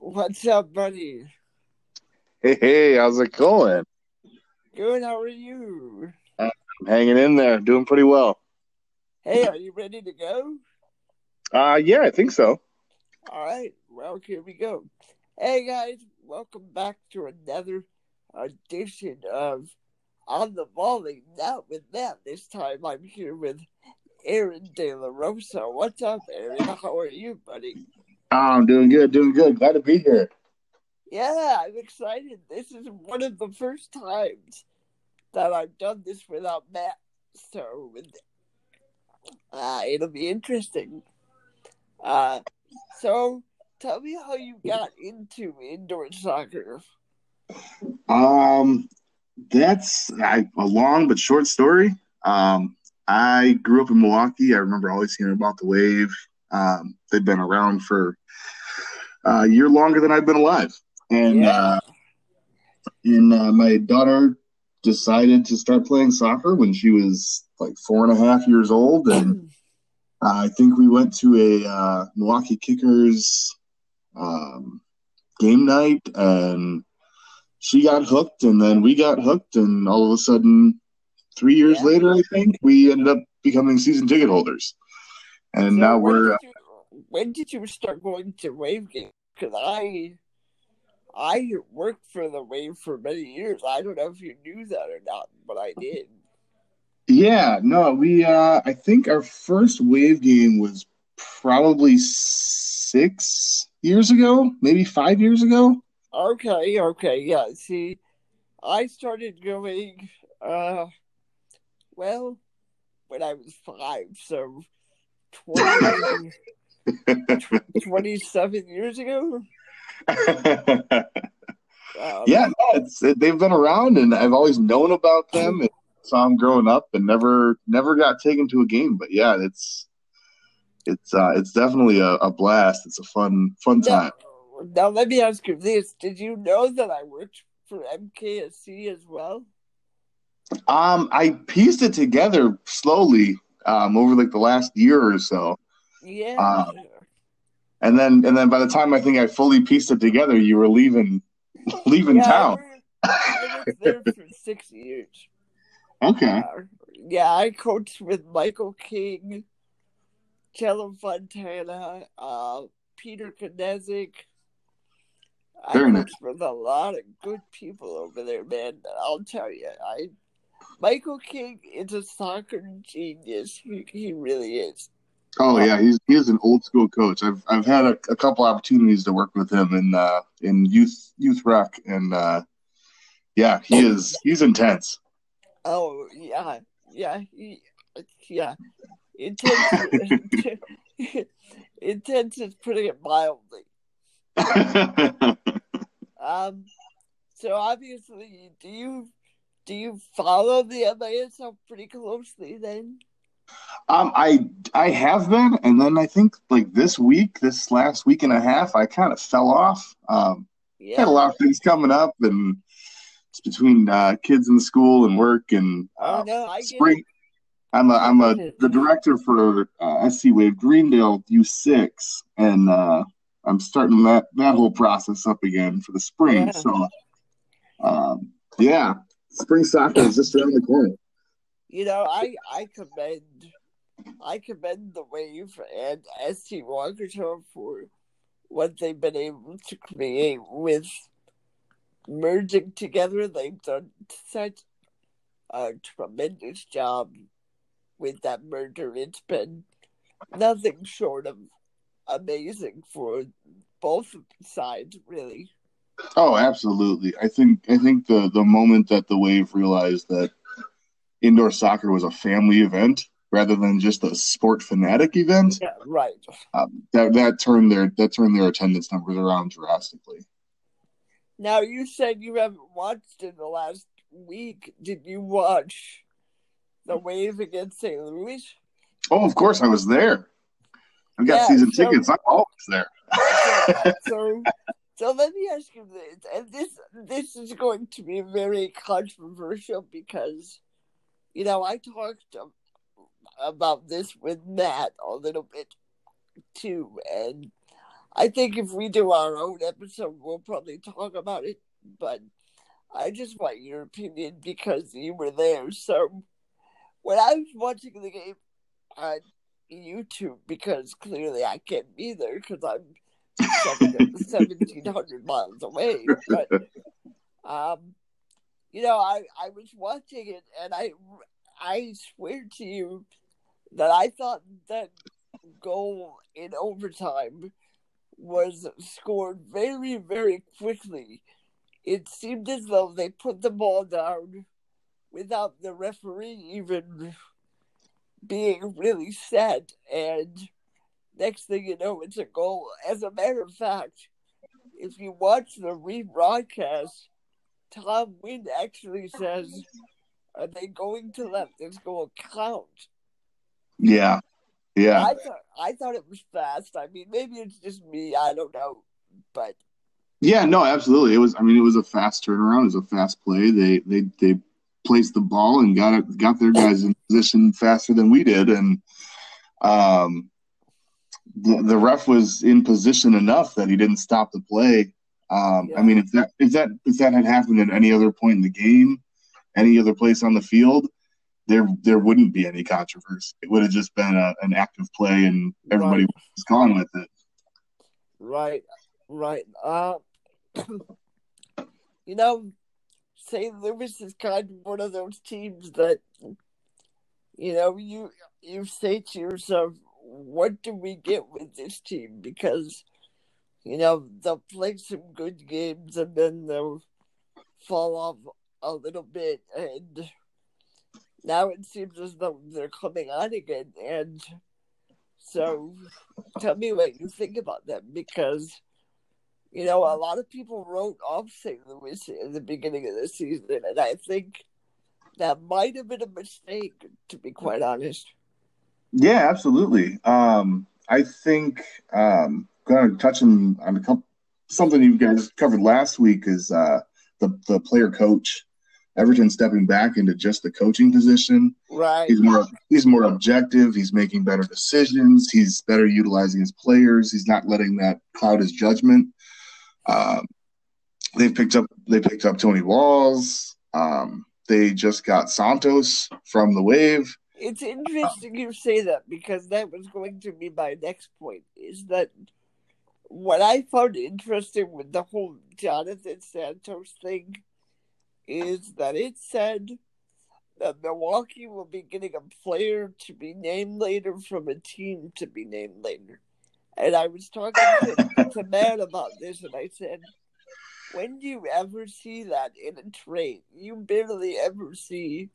What's up, buddy? Hey, hey, how's it going? Good, how are you? I'm hanging in there, doing pretty well. Hey, are you ready to go? Uh, yeah, I think so. All right, well, here we go. Hey, guys, welcome back to another edition of On the Volley. Not with Matt this time. I'm here with Aaron De La Rosa. What's up, Aaron? How are you, buddy? Oh, I'm doing good, doing good. Glad to be here. Yeah, I'm excited. This is one of the first times that I've done this without Matt, so uh, it'll be interesting. Uh, so, tell me how you got into indoor soccer. Um, that's I, a long but short story. Um, I grew up in Milwaukee. I remember always hearing about the Wave. Um, they've been around for uh, a year longer than I've been alive, and Yeah. uh, and uh, my daughter decided to start playing soccer when she was like four and a half years old, and I think we went to a uh, Milwaukee Kickers um, game night, and she got hooked, and then we got hooked, and all of a sudden, three years Yeah. later, I think we ended up becoming season ticket holders, and So now when we're. did you, when did you start going to Wave games? Because I, I worked for the Wave for many years. I don't know if you knew that or not, but I did. Yeah, no, we uh I think our first wave game was probably six years ago, maybe five years ago. Okay, okay, yeah. See, I started going, uh, well, when I was five, so 20, 27 years ago. Yeah, no, it's they've been around and I've always known about them and saw them growing up and never never got taken to a game. But yeah, it's it's uh it's definitely a, a blast. It's a fun fun Now, time. now, let me ask you this: Did you know that I worked for MKSC as well? Um I pieced it together slowly um over like the last year or so. Yeah. Uh, And then and then by the time I think I fully pieced it together, you were leaving leaving yeah, town. I worked there for six years. Okay. Uh, yeah, I coached with Michael King, Cello Fontana, uh, Peter Knezik. I Very nice. coached with a lot of good people over there, man. I'll tell you, I Michael King is a soccer genius. He, he really is. Oh yeah, he's he is an old school coach. I've I've had a, a couple opportunities to work with him in uh in youth youth rec and uh yeah, he is he's intense. Oh yeah, yeah, he, yeah. Intense, intense is putting it mildly. Um, so obviously, do you do you follow the MASL pretty closely then? um, I I have been, and then I think like this week, this last week and a half, I kind of fell off. Um, Yeah. had a lot of things coming up, and it's between uh, kids in school and work and Oh uh, no, I spring. I'm a I'm a the director for uh, SC Wave Greendale U6, and uh, I'm starting that that whole process up again for the spring. Yeah. So, um, yeah, spring soccer is just around the corner. You know, I I commend I commend the Wave and ST Waukesha for what they've been able to create with merging together. They've done such a tremendous job with that merger. It's been nothing short of amazing for both sides, really. Oh, absolutely. I think I think the the moment that the Wave realized that indoor soccer was a family event rather than just a sport fanatic event, Yeah, right. um, that that turned their that turned their attendance numbers around drastically. Now you said you haven't watched in the last week. Did you watch the Wave against St. Louis? Oh, of course, I was there. I've got Yeah, season so- tickets. I'm always there. so, so, let me ask you this, and this this is going to be very controversial because, you know, I talked about this with Matt a little bit too, and I think if we do our own episode, we'll probably talk about it. But I just want your opinion because you were there. So when I was watching the game on YouTube, because clearly I can't be there because I'm seventeen hundred miles away, but um, you know, I I was watching it and I I swear to you that I thought that goal in overtime was scored very, very quickly. It seemed as though they put the ball down without the referee even being really set. And next thing you know, it's a goal. As a matter of fact, if you watch the rebroadcast, Tom Wynn actually says, Are they going to let this goal count? Yeah. Yeah. I thought I thought it was fast. I mean, maybe it's just me. I don't know, but yeah, no, absolutely. It was. I mean, it was a fast turnaround. It was a fast play. They they they placed the ball and got it got their guys in position faster than we did, and um, the the ref was in position enough that he didn't stop the play. Um, yeah. I mean, if that if that if that had happened at any other point in the game, any other place on the field, there there wouldn't be any controversy. It would have just been a, an active play, and everybody right. was gone with it. Right, right. Uh, you know, St. Louis is kind of one of those teams that, you know, you you say to yourself, "What do we get with this team?" Because, you know, they'll play some good games and then they'll fall off a little bit, and now it seems as though they're coming on again. And so tell me what you think about them because, you know, a lot of people wrote off St. Louis in the beginning of the season. And I think that might have been a mistake, to be quite honest. Yeah, absolutely. Um, I think um, going to touch on, on a couple, something you guys covered last week is uh, the the player coach Everton stepping back into just the coaching position. Right. He's more he's more objective. He's making better decisions. He's better utilizing his players. He's not letting that cloud his judgment. Um, they've picked up they picked up Tony Walls. Um, they just got Santos from the Wave. It's um, interesting you say that because that was going to be my next point. Is that what I found interesting with the whole Jonathan Santos thing is that it said that Milwaukee will be getting a player to be named later from a team to be named later. And I was talking to, to Matt about this, and I said, when do you ever see that in a trade? You barely ever see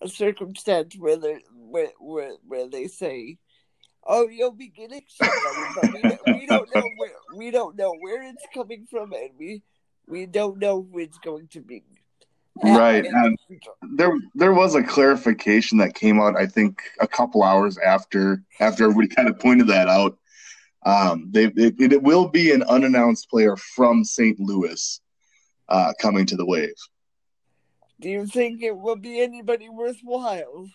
a circumstance where they where, where, where they say, "Oh, you'll be getting somebody," but we, we don't know where we don't know where it's coming from, and we we don't know who it's going to be. Right. And there there was a clarification that came out, I think, a couple hours after after everybody kind of pointed that out. Um, they it, it will be an unannounced player from St. Louis uh, coming to the Wave. Do you think it will be anybody worthwhile?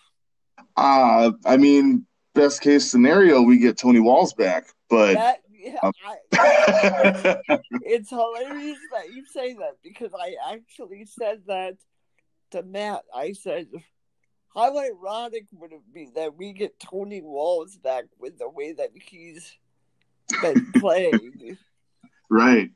Uh, I mean, best case scenario, we get Tony Walls back, but that, yeah, um, I, it's hilarious that you say that because I actually said that to Matt. I said, how ironic would it be that we get Tony Walls back with the way that he's been playing? right.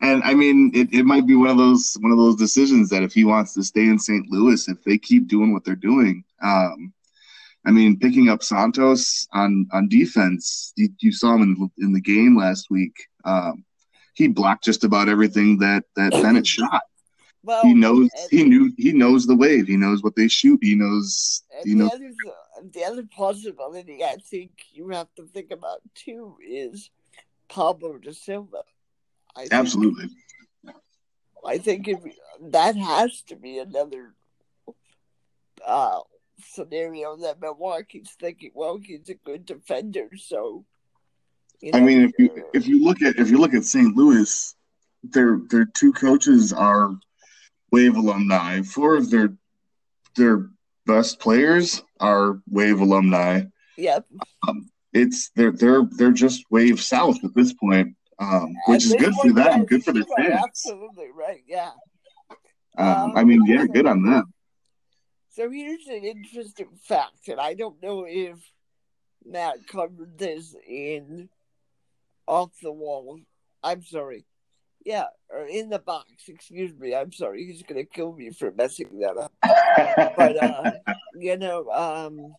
And I mean, it, it might be one of those one of those decisions that if he wants to stay in St. Louis, if they keep doing what they're doing, um, I mean, picking up Santos on on defense, you, you saw him in, in the game last week. Um, he blocked just about everything that that Bennett shot. Well, he knows he knew he knows the wave. He knows what they shoot. He knows you know. Other, the other possibility I think you have to think about too is Pablo da Silva. I Absolutely. I think if, that has to be another uh, scenario that Milwaukee's thinking, well, he's a good defender, so. You know, I mean, if you if you look at if you look at St. Louis, their their two coaches are Wave alumni. Four of their their best players are Wave alumni. Yep. Um, it's they're they're they're just Wave South at this point. Um, which is good for them, good for their fans. Absolutely right. Yeah. Um, I mean, yeah, good on them. So here's an interesting fact, and I don't know if Matt covered this in off the wall. I'm sorry. Yeah, or in the box. Excuse me. I'm sorry. He's gonna kill me for messing that up. but uh, you know, um,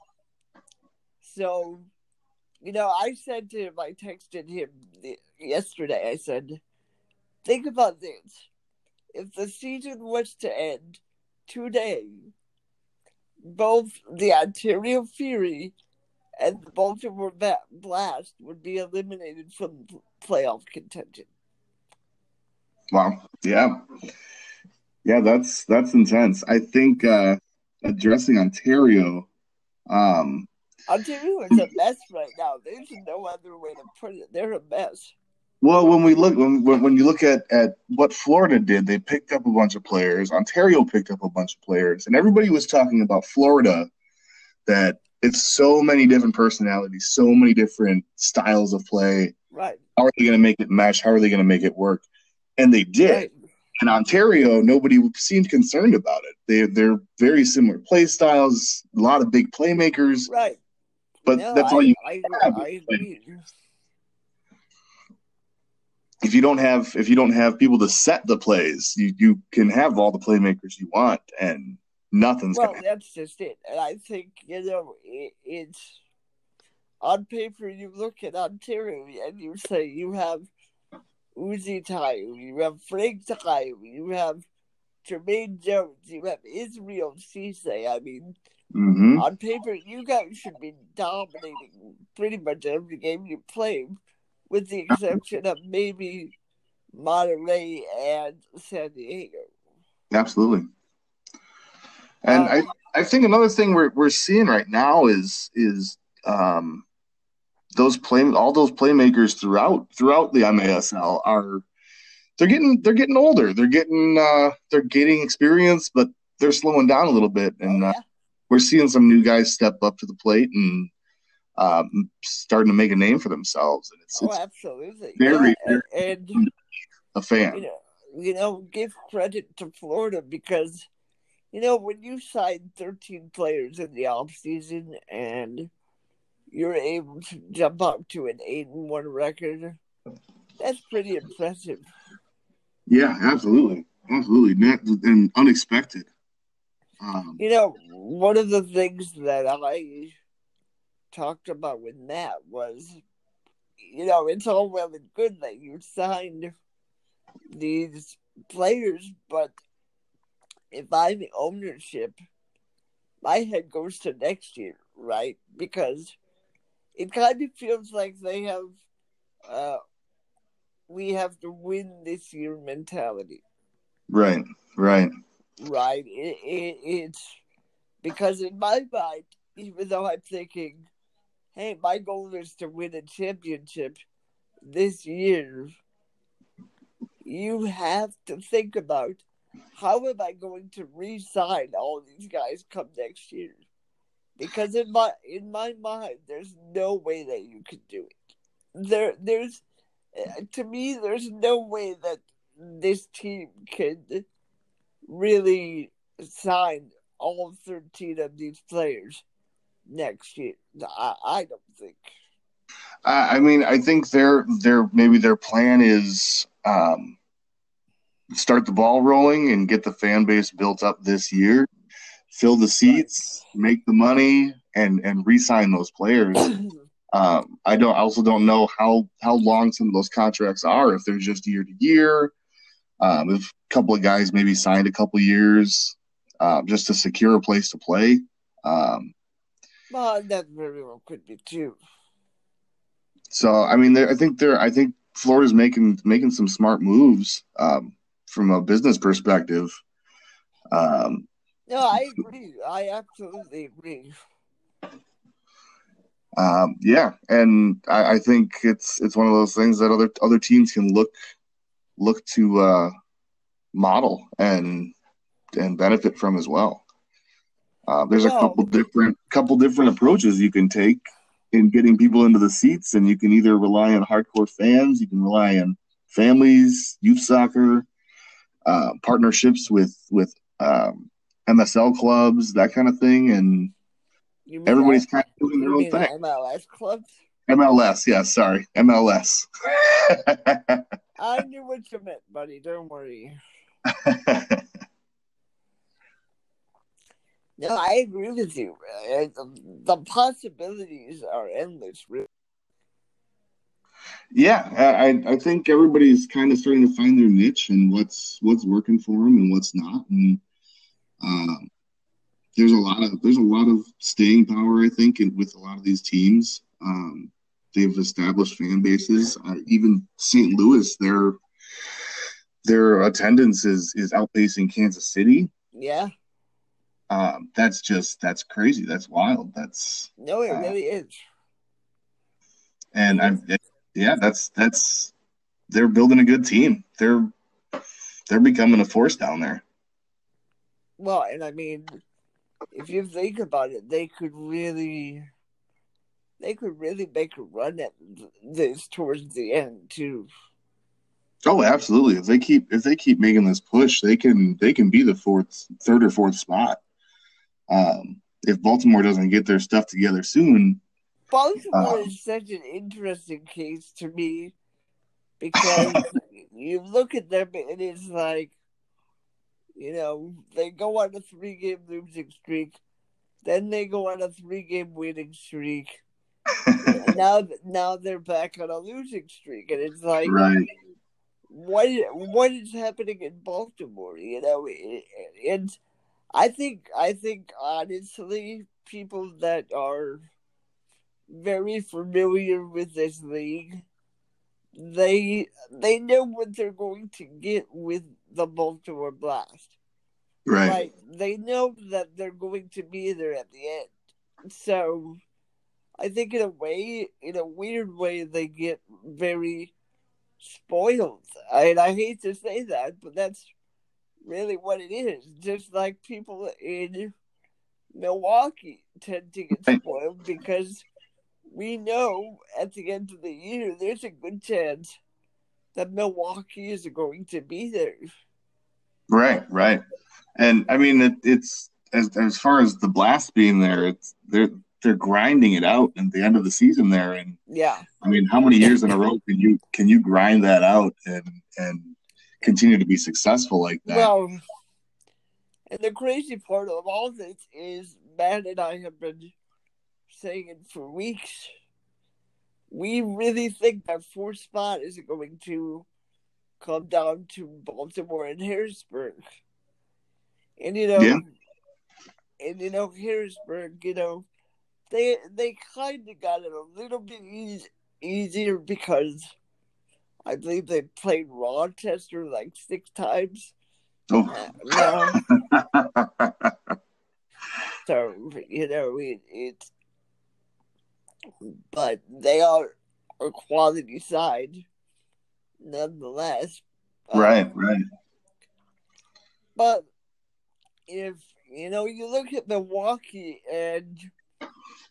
so you know, I said to him, I texted him yesterday. I said, think about this: if the season was to end today, both the Ontario Fury and the Baltimore Blast would be eliminated from playoff contention. Wow. Yeah. Yeah, that's that's intense. I think uh addressing Ontario, um Ontario is a mess right now. There's no other way to put it. They're a mess. Well, when we look when when you look at at what Florida did, they picked up a bunch of players. Ontario picked up a bunch of players, and everybody was talking about Florida that it's so many different personalities, so many different styles of play. Right. How are they going to make it match? How are they going to make it work? And they did. Right. In Ontario, nobody seemed concerned about it. They they're very similar play styles, a lot of big playmakers. Right. But no, that's I, all you I, have. I, if you don't have if you don't have people to set the plays, you, you can have all the playmakers you want and nothing's well, that's just it. And I think, you know, it, it's on paper you look at Ontario and you say you have Uzi Tayou, you have Franck Tayou, you have Jermaine Jones, you have Israel Sesay. I mean, mm-hmm. on paper, you guys should be dominating pretty much every game you play, with the exception of maybe Monterrey and San Diego. Absolutely. And um, I, I think another thing we're, we're seeing right now is is um, those play all those playmakers throughout throughout the MASL are they're getting they're getting older. They're getting uh, they're getting experience, but they're slowing down a little bit, and oh, uh, yeah. uh, we're seeing some new guys step up to the plate and um, starting to make a name for themselves. And it's, oh, it's absolutely, very, yeah. very and, a fan. You know, you know, give credit to Florida because you know when you sign 13 players in the off season and you're able to jump up to an eight and one record. That's pretty impressive. Yeah, absolutely, absolutely, and unexpected. Um, you know, one of the things that I talked about with Matt was, you know, it's all well and good that you signed these players, but if I'm the ownership, my head goes to next year, right? Because it kind of feels like they have uh we have to win this year mentality. Right, right. Right. It, it, it's because in my mind, even though I'm thinking, hey, my goal is to win a championship this year, you have to think about how am I going to re-sign all these guys come next year? because in my in my mind there's no way that you could do it. There there's uh, to me there's no way that this team could really sign all 13 of these players next year i, I don't think I mean, I think their their maybe their plan is um, start the ball rolling and get the fan base built up this year, fill the seats, make the money, and and re-sign those players. Um, I don't. I also don't know how how long some of those contracts are. If they're just year to year, um, if a couple of guys maybe signed a couple years um, just to secure a place to play. Um, well, that very well could be too. So I mean, I think they're. I think Florida's making making some smart moves um, from a business perspective. Um, no, I agree. I absolutely agree. Um, yeah, and I, I, think it's it's one of those things that other other teams can look look to uh, model and and benefit from as well. Uh, there's a couple different couple different approaches you can take in getting people into the seats, and you can either rely on hardcore fans, you can rely on families, youth soccer, uh, partnerships with with um, MSL clubs, that kind of thing, and everybody's kind of doing their own thing. MLS clubs. MLS, yeah, sorry, MLS. I knew what you meant, buddy. Don't worry. no, I agree with you. The possibilities are endless. Really. Yeah, I, I think everybody's kind of starting to find their niche and what's what's working for them and what's not, and um, there's a lot of there's a lot of staying power. I think in, with a lot of these teams. Um, they've established fan bases. Uh, even St. Louis, their their attendance is is outpacing Kansas City. Yeah. Um, that's just that's crazy. That's wild. That's no, it uh, really is. And I'm yeah, that's that's they're building a good team. They're they're becoming a force down there. Well, and I mean, if you think about it, they could really they could really make a run at this towards the end too. Oh, absolutely! If they keep if they keep making this push, they can they can be the fourth, third or fourth spot. Um, if Baltimore doesn't get their stuff together soon, Baltimore uh, is such an interesting case to me because you look at them and it's like, you know, they go on a three game losing streak, then they go on a three game winning streak, now now they're back on a losing streak, and it's like, right. what what is happening in Baltimore? You know, and I think I think honestly, people that are very familiar with this league, they they know what they're going to get with the Baltimore Blast. Right. Like they know that they're going to be there at the end. So I think in a way, in a weird way, they get very spoiled. And I hate to say that, but that's really what it is. Just like people in Milwaukee tend to get spoiled because we know at the end of the year there's a good chance that Milwaukee is going to be there. Right, right. And I mean, it, it's as as far as the blast being there, it's they're they're grinding it out at the end of the season there. And yeah, I mean, how many years in a row can you can you grind that out and and continue to be successful like that? Well, and the crazy part of all this is Matt and I have been saying it for weeks. We really think that fourth spot is going to come down to Baltimore and Harrisburg. And you know, yeah. and you know, Harrisburg, you know, they they kind of got it a little bit easy, easier because I believe they played Rochester like six times. Oh. Uh, so you know it, it's, but they are a quality side, nonetheless. Right, um, right. But if you know, you look at Milwaukee and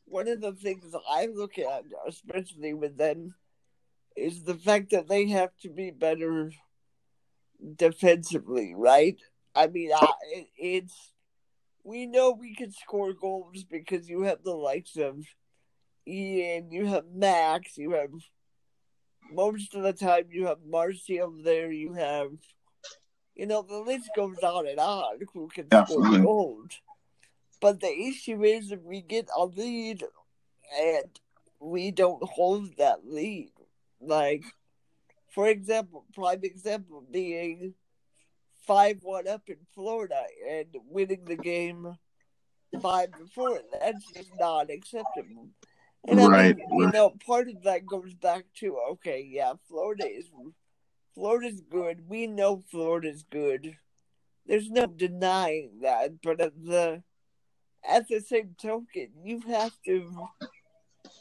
one of the things I look at, especially with them, is the fact that they have to be better defensively, right? I mean, I, it's we know we can score goals because you have the likes of Ian, you have Max, you have most of the time you have Marcio there, you have you know the list goes on and on who can Absolutely. score goals. But the issue is if we get a lead and we don't hold that lead. Like, for example, prime example being 5 1 up in Florida and winning the game 5 to 4. That's just not acceptable. And right, I mean, you know, part of that goes back to okay, yeah, Florida is Florida's good. We know Florida's good. There's no denying that, but at the at the same token, you have to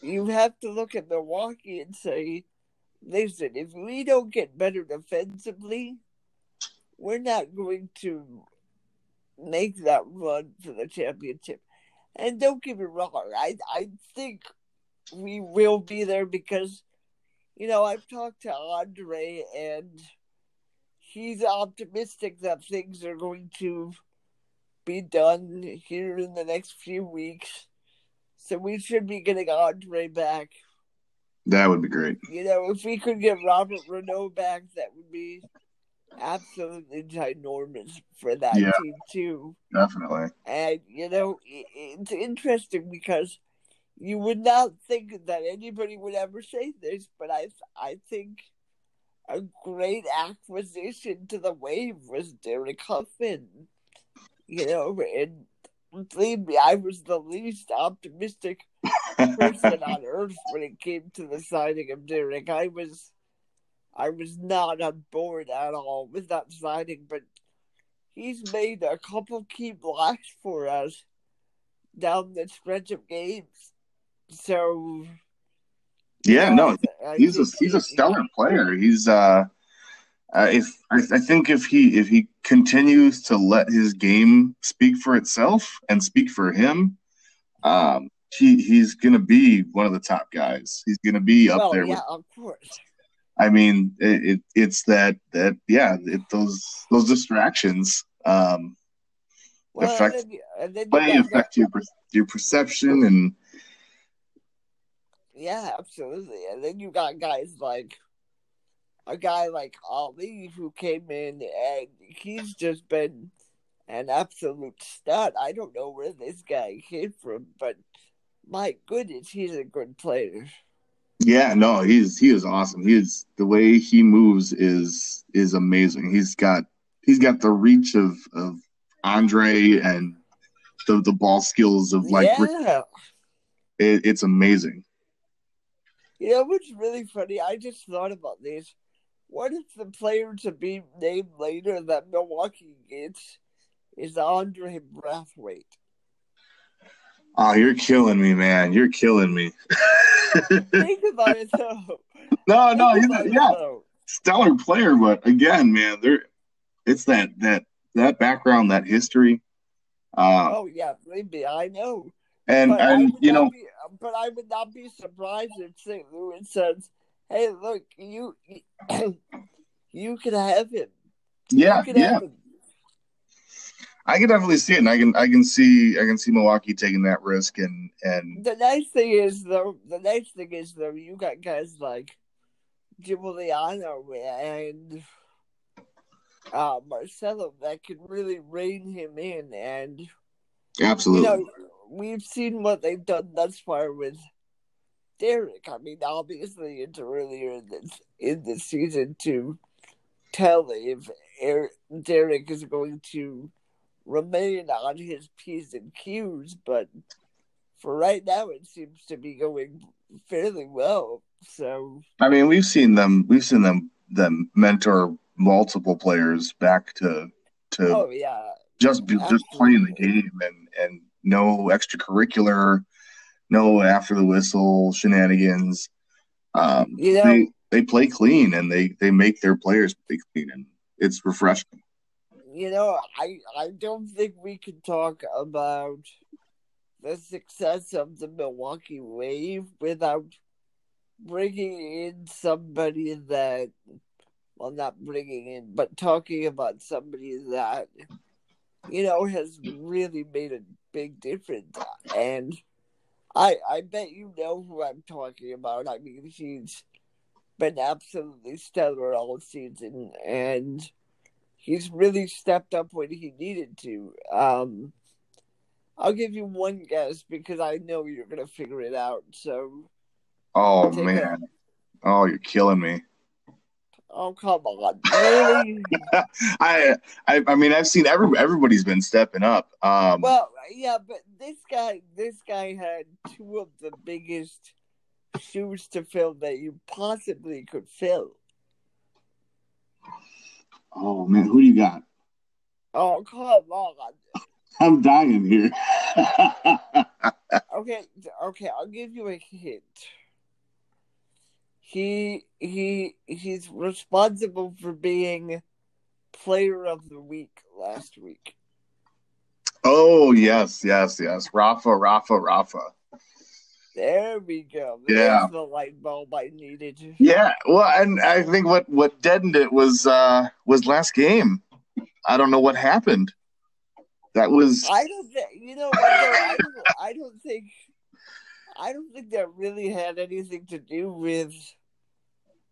you have to look at Milwaukee and say, listen, if we don't get better defensively, we're not going to make that run for the championship. And don't get me wrong, I I think we will be there because, you know, I've talked to Andre and he's optimistic that things are going to be done here in the next few weeks. So we should be getting Andre back. That would be great. You know, if we could get Robert Renault back, that would be absolutely ginormous for that Yeah. team too. Definitely. And you know, it's interesting because you would not think that anybody would ever say this, but I I think a great acquisition to the wave was Derek Huffman. You know, and believe me, I was the least optimistic person on earth when it came to the signing of Derek. I was I was not on board at all with that signing, but he's made a couple key blocks for us down the stretch of games. So yeah, know, no, I he's a he's a he- stellar player. He's uh, uh if I, I think if he if he continues to let his game speak for itself and speak for him, um, he he's gonna be one of the top guys. He's gonna be up well, there. yeah, With, of course. I mean, it, it it's that that yeah, it, those those distractions um Well, affect then, then play got affect your your perception and Yeah, absolutely. And then you got guys like a guy like Ali who came in and he's just been an absolute stud. I don't know where this guy came from, but my goodness, he's a good player. Yeah, no, he's he is awesome. He is the way he moves is is amazing. He's got he's got the reach of of Andre and the the ball skills of like yeah. it, it's amazing. You know what's really funny? I just thought about this. What if the player to be named later that Milwaukee gets is Andre Brathwaite? Oh, you're killing me, man. You're killing me. Think about it though. no, no, Think he's about yeah, though. stellar player, but again, man, there it's that that that background, that history. Uh Oh yeah, maybe I know. and but and you know, be, but I would not be surprised if St. Louis says, "Hey, look, you you can have him. yeah, yeah. have him." I can definitely see it, and I can I can see I can see Milwaukee taking that risk, and and The nice thing is though, the nice thing is though, you got guys like Giuliano and uh, Marcelo that can really rein him in, and absolutely, you know we've seen what they've done thus far with Derek. I mean, obviously it's earlier in this in the season to tell if Er- Derek is going to remain on his p's and q's, but for right now, it seems to be going fairly well. So I mean we've seen them we've seen them them mentor multiple players back to to oh yeah, just be, just playing the game and and no extracurricular, no after the whistle shenanigans. Um, You know- they they play clean and they they make their players play clean, and it's refreshing. You know, I I don't think we can talk about the success of the Milwaukee Wave without bringing in somebody that, well, not bringing in, but talking about somebody that, you know, has really made a big difference. And I I bet you know who I'm talking about. I mean, he's been absolutely stellar all season, and he's really stepped up when he needed to. Um, I'll give you one guess because I know you're gonna figure it out. So, Oh man, oh you're killing me. oh come on, really? I, I I mean I've seen every everybody's been stepping up. Um, well, yeah, but this guy, this guy had two of the biggest shoes to fill that you possibly could fill. Oh man, who do you got? Oh come on. I'm dying here. Okay, okay, I'll give you a hint. He he he's responsible for being player of the week last week. oh yes, yes, yes. Rafa, Rafa, Rafa. There we go. Yeah. The light bulb I needed. Yeah, well, and I think what what deadened it was uh was last game. I don't know what happened. That was I don't think you know I don't I don't think I don't think that really had anything to do with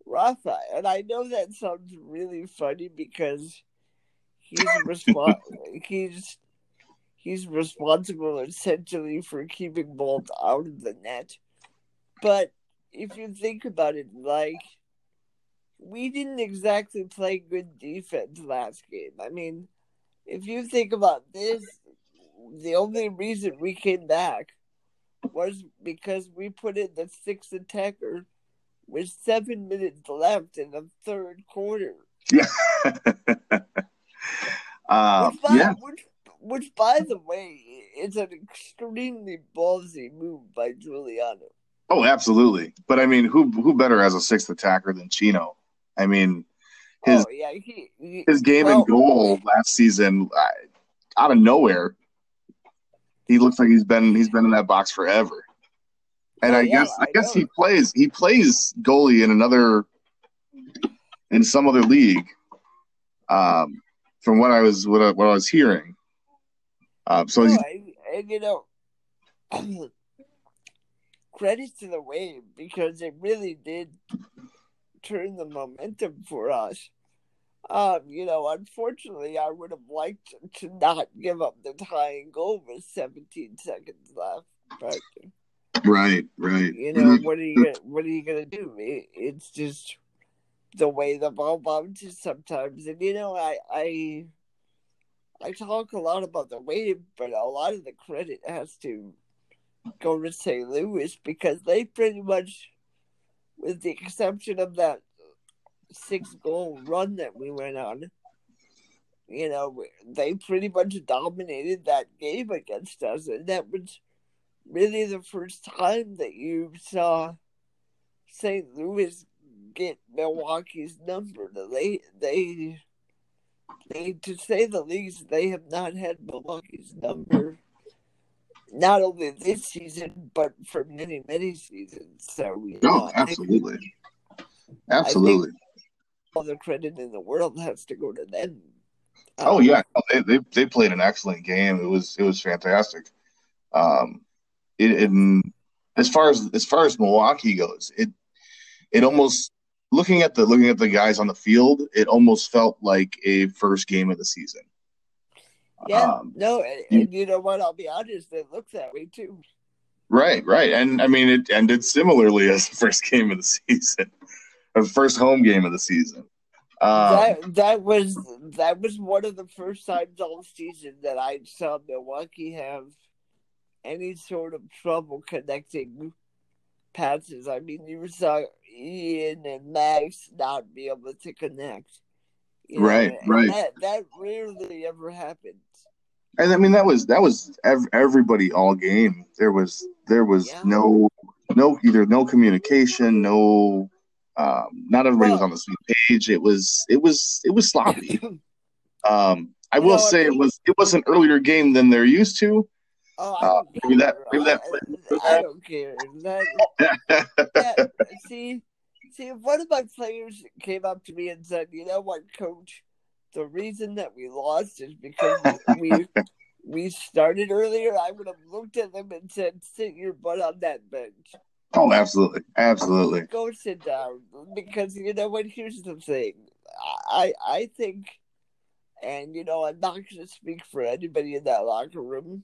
Rafa. And I know that sounds really funny because he's respon he's he's responsible essentially for keeping Bolt out of the net. But if you think about it, like we didn't exactly play good defense last game. I mean, if you think about this, the only reason we came back was because we put in the sixth attacker with seven minutes left in the third quarter. yeah. uh, which, by, yeah, which, which, by the way, is an extremely ballsy move by Giuliano. oh, absolutely. But I mean, who who better as a sixth attacker than Chino? I mean, his oh yeah, he, he his game well, and goal last season, uh, out of nowhere, he looks like he's been he's been in that box forever. And Oh, I yeah, guess I I guess he plays he plays goalie in another in some other league. Um, from what I was what I, what I was hearing. Um, so No, he's, and, you know, credit to the wave because it really did turn the momentum for us. Um, you know, unfortunately, I would have liked to not give up the tying goal with 17 seconds left, but right, right. you know, what are you gonna, what are you gonna do? It, it's just the way the ball bounces sometimes, and you know, I I I talk a lot about the wave, but a lot of the credit has to go to St. Louis because they pretty much, with the exception of that six goal run that we went on, you know, they pretty much dominated that game against us, and that was really the first time that you saw St. Louis get Milwaukee's number. They they they to say the least, they have not had Milwaukee's number not only this season but for many, many seasons. So know, Oh, I think absolutely, absolutely. all the credit in the world has to go to them. Oh Um, yeah, they, they they played an excellent game. It was it was fantastic. Um, it, it as far as as far as Milwaukee goes, it it almost looking at the looking at the guys on the field, it almost felt like a first game of the season. Yeah, Um, no, and, you- know what? I'll be honest, it looks that way too. Right, right, and I mean it ended similarly as the first game of the season, the first home game of the season. Um, that that was that was one of the first times all season that I saw Milwaukee have any sort of trouble connecting passes. I mean, you saw Ian and Max not be able to connect. You know, Right, right. That that rarely ever happens. And I mean that was that was ev- everybody all game. There was there was Yeah. no no either no communication, no um, not everybody was on the same page. It was it was it was sloppy. Um, I will know, say I it was it was an earlier game than they're used to. Oh, I Uh, don't maybe that- that I, I don't care. That that, see, see, if one of my players came up to me and said, "You know what, Coach? The reason that we lost is because we we started earlier." I would have looked at them and said, "Sit your butt on that bench. oh, absolutely, absolutely. Go sit down." Because you know what? Here's the thing. I I think, and you know, I'm not going to speak for anybody in that locker room,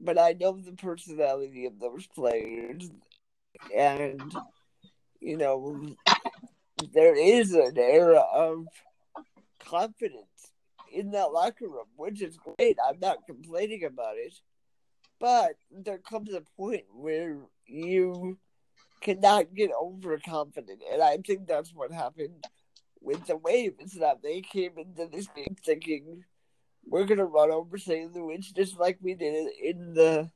but I know the personality of those players, and you know, there is an era of confidence in that locker room, which is great. I'm not complaining about it, but there comes a point where you cannot get overconfident, and I think that's what happened with the Wave. Is that they came into this game thinking we're gonna run over St. Louis just like we did in the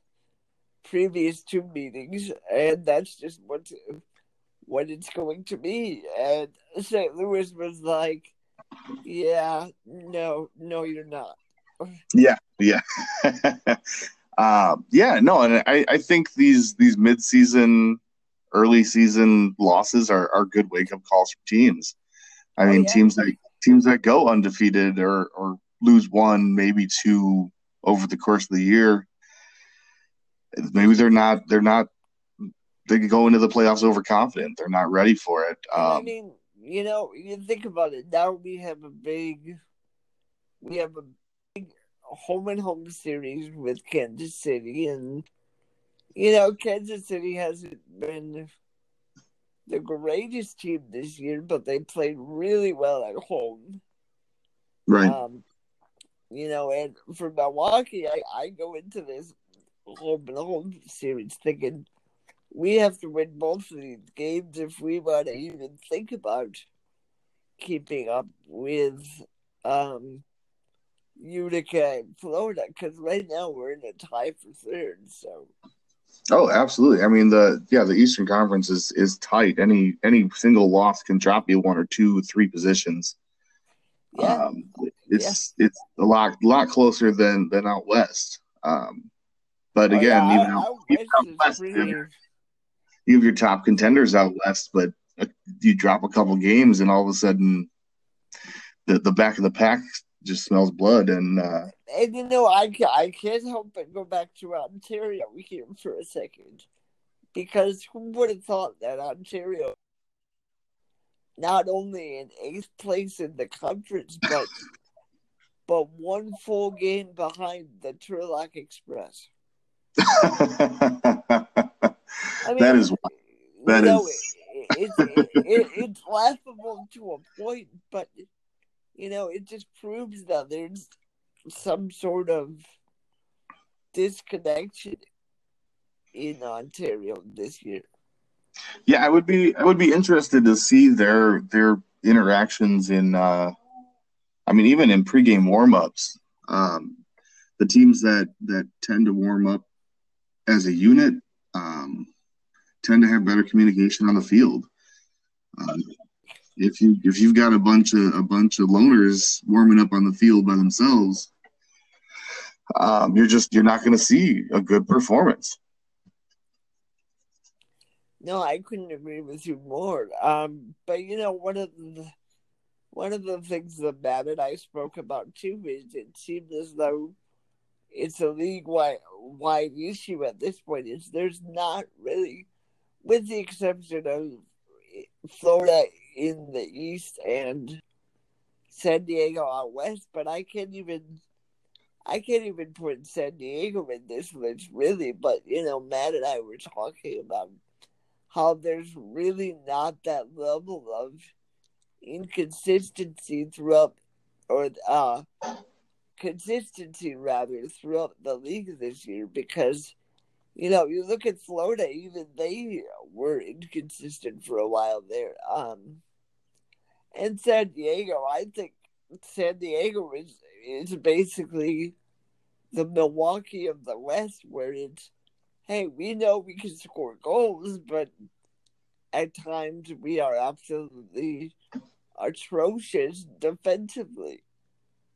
previous two meetings, and that's just what what it's going to be. And St. Louis was like, "Yeah, no, no, you're not." Yeah, yeah. uh, yeah, no, and I, I think these these mid season, early season losses are, are good wake up calls for teams. I mean, oh, yeah. teams that teams that go undefeated or or lose one, maybe two over the course of the year. Maybe they're not they're not they go into the playoffs overconfident. They're not ready for it. Um, I mean, you know, you think about it. Now we have a big, we have a big home and home series with Kansas City, and you know, Kansas City hasn't been the greatest team this year, but they played really well at home. Right. Um, you know, and for Milwaukee, I, I go into this home and home series thinking we have to win both of these games if we want to even think about keeping up with um, Utica and Florida because right now we're in a tie for third. So. Oh, absolutely. I mean the yeah the Eastern Conference is is tight. Any any single loss can drop you one or two, three positions. Yeah. Um, it's yeah. it's a lot lot closer than than out west. Um, but oh, again, yeah, even, out, even out west, you have your top contenders out west, but uh, you drop a couple games and all of a sudden the the back of the pack just smells blood and uh and you know I, I can't help but go back to ontario here for a second because who would have thought that ontario not only in eighth place in the conference but but one full game behind the turlock express I mean, that is that is. Know, it, it, it, it's laughable to a point, but you know, it just proves that there's some sort of disconnection in Ontario this year. Yeah, I would be I would be interested to see their their interactions in uh I mean even in pregame warmups. Um the teams that that tend to warm up as a unit um tend to have better communication on the field. Um, if you if you've got a bunch of a bunch of loners warming up on the field by themselves, um, you're just you're not going to see a good performance. No, I couldn't agree with you more. Um, but you know, one of the one of the things that Matt and I spoke about too is it seems as though it's a league wide issue at this point. Is there's not really, with the exception of Florida in the east and San Diego out west, but I can't even I can't even put San Diego in this list really, but you know, Matt and I were talking about how there's really not that level of inconsistency throughout or uh consistency rather throughout the league this year because you know, you look at Florida, even they were inconsistent for a while there. Um, and San Diego, I think San Diego is is basically the Milwaukee of the West, where it's, hey, we know we can score goals, but at times we are absolutely atrocious defensively.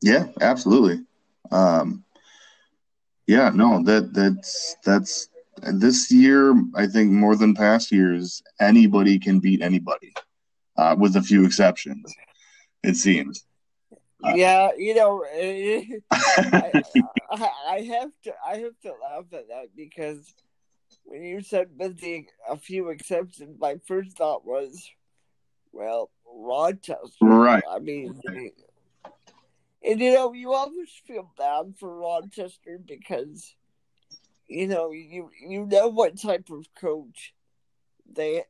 Yeah, absolutely. Um, yeah, no, that that's that's this year, I think more than past years, anybody can beat anybody, uh, with a few exceptions. It seems. Uh, yeah, you know, I, I, have to I have to laugh at that because when you said with the a few exceptions, my first thought was, well, Rochester. Right. I mean, and you know, you always feel bad for Rochester because you know, you you know what type of coach they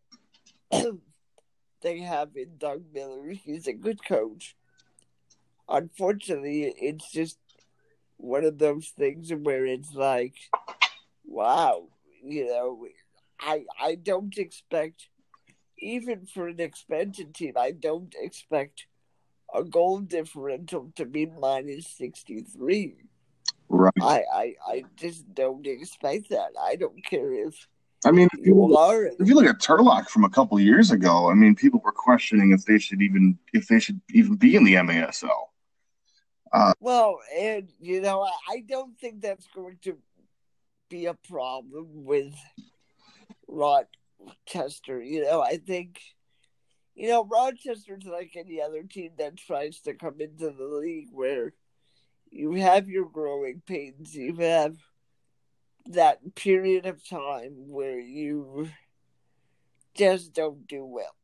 they have in Doug Miller. He's a good coach. Unfortunately, it's just one of those things where it's like, wow, you know, I I don't expect even for an expansion team, I don't expect a goal differential to be minus sixty three. Right. I, I, I just don't expect that. I don't care if. I mean, if you, look, are, if you look at Turlock from a couple years ago, I mean, people were questioning if they should even if they should even be in the MASL. Uh, well, and you know, I, I don't think that's going to be a problem with Rochester. You know, I think, you know, Rochester's like any other team that tries to come into the league where you have your growing pains, you have that period of time where you just don't do well.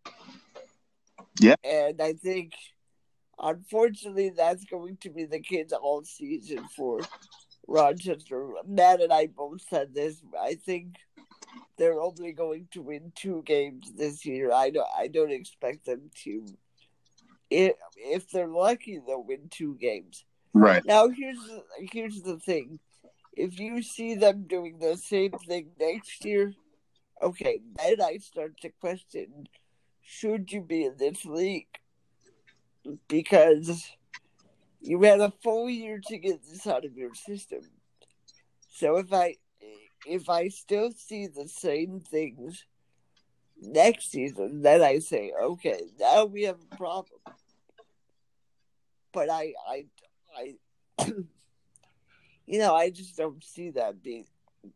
Yeah. And I think, unfortunately, that's going to be the case all season for Rochester. Matt and I both said this. I think they're only going to win two games this year. I don't. I don't expect them to. If if they're lucky, they'll win two games. Right. Now here's the, here's the thing. If you see them doing the same thing next year, okay, then I start to question should you be in this league? Because you had a full year to get this out of your system. So if I if I still see the same things next season, then I say, okay, now we have a problem. But I I I you know, I just don't see that being